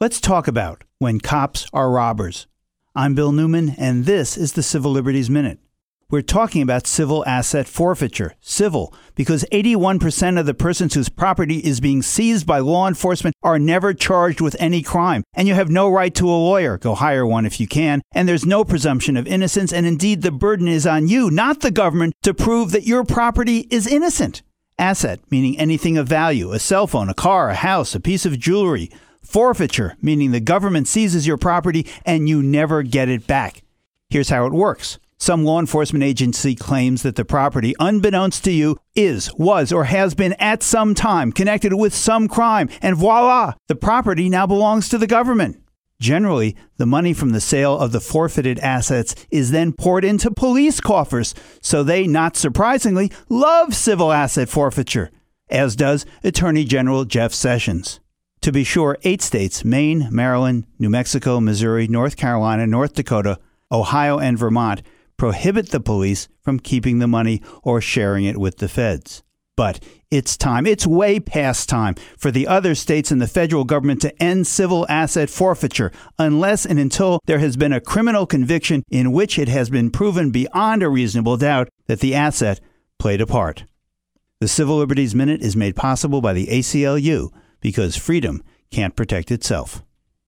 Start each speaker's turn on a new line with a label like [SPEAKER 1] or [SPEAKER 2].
[SPEAKER 1] Let's talk about when cops are robbers. I'm Bill Newman, and this is the Civil Liberties Minute. We're talking about civil asset forfeiture. Civil, because 81% of the persons whose property is being seized by law enforcement are never charged with any crime. And you have no right to a lawyer. Go hire one if you can. And there's no presumption of innocence. And indeed, the burden is on you, not the government, to prove that your property is innocent. Asset, meaning anything of value a cell phone, a car, a house, a piece of jewelry. Forfeiture, meaning the government seizes your property and you never get it back. Here's how it works. Some law enforcement agency claims that the property, unbeknownst to you, is, was, or has been at some time connected with some crime, and voila, the property now belongs to the government. Generally, the money from the sale of the forfeited assets is then poured into police coffers, so they, not surprisingly, love civil asset forfeiture, as does Attorney General Jeff Sessions. To be sure, eight states Maine, Maryland, New Mexico, Missouri, North Carolina, North Dakota, Ohio, and Vermont prohibit the police from keeping the money or sharing it with the feds. But it's time, it's way past time for the other states and the federal government to end civil asset forfeiture unless and until there has been a criminal conviction in which it has been proven beyond a reasonable doubt that the asset played a part. The Civil Liberties Minute is made possible by the ACLU because freedom can't protect itself.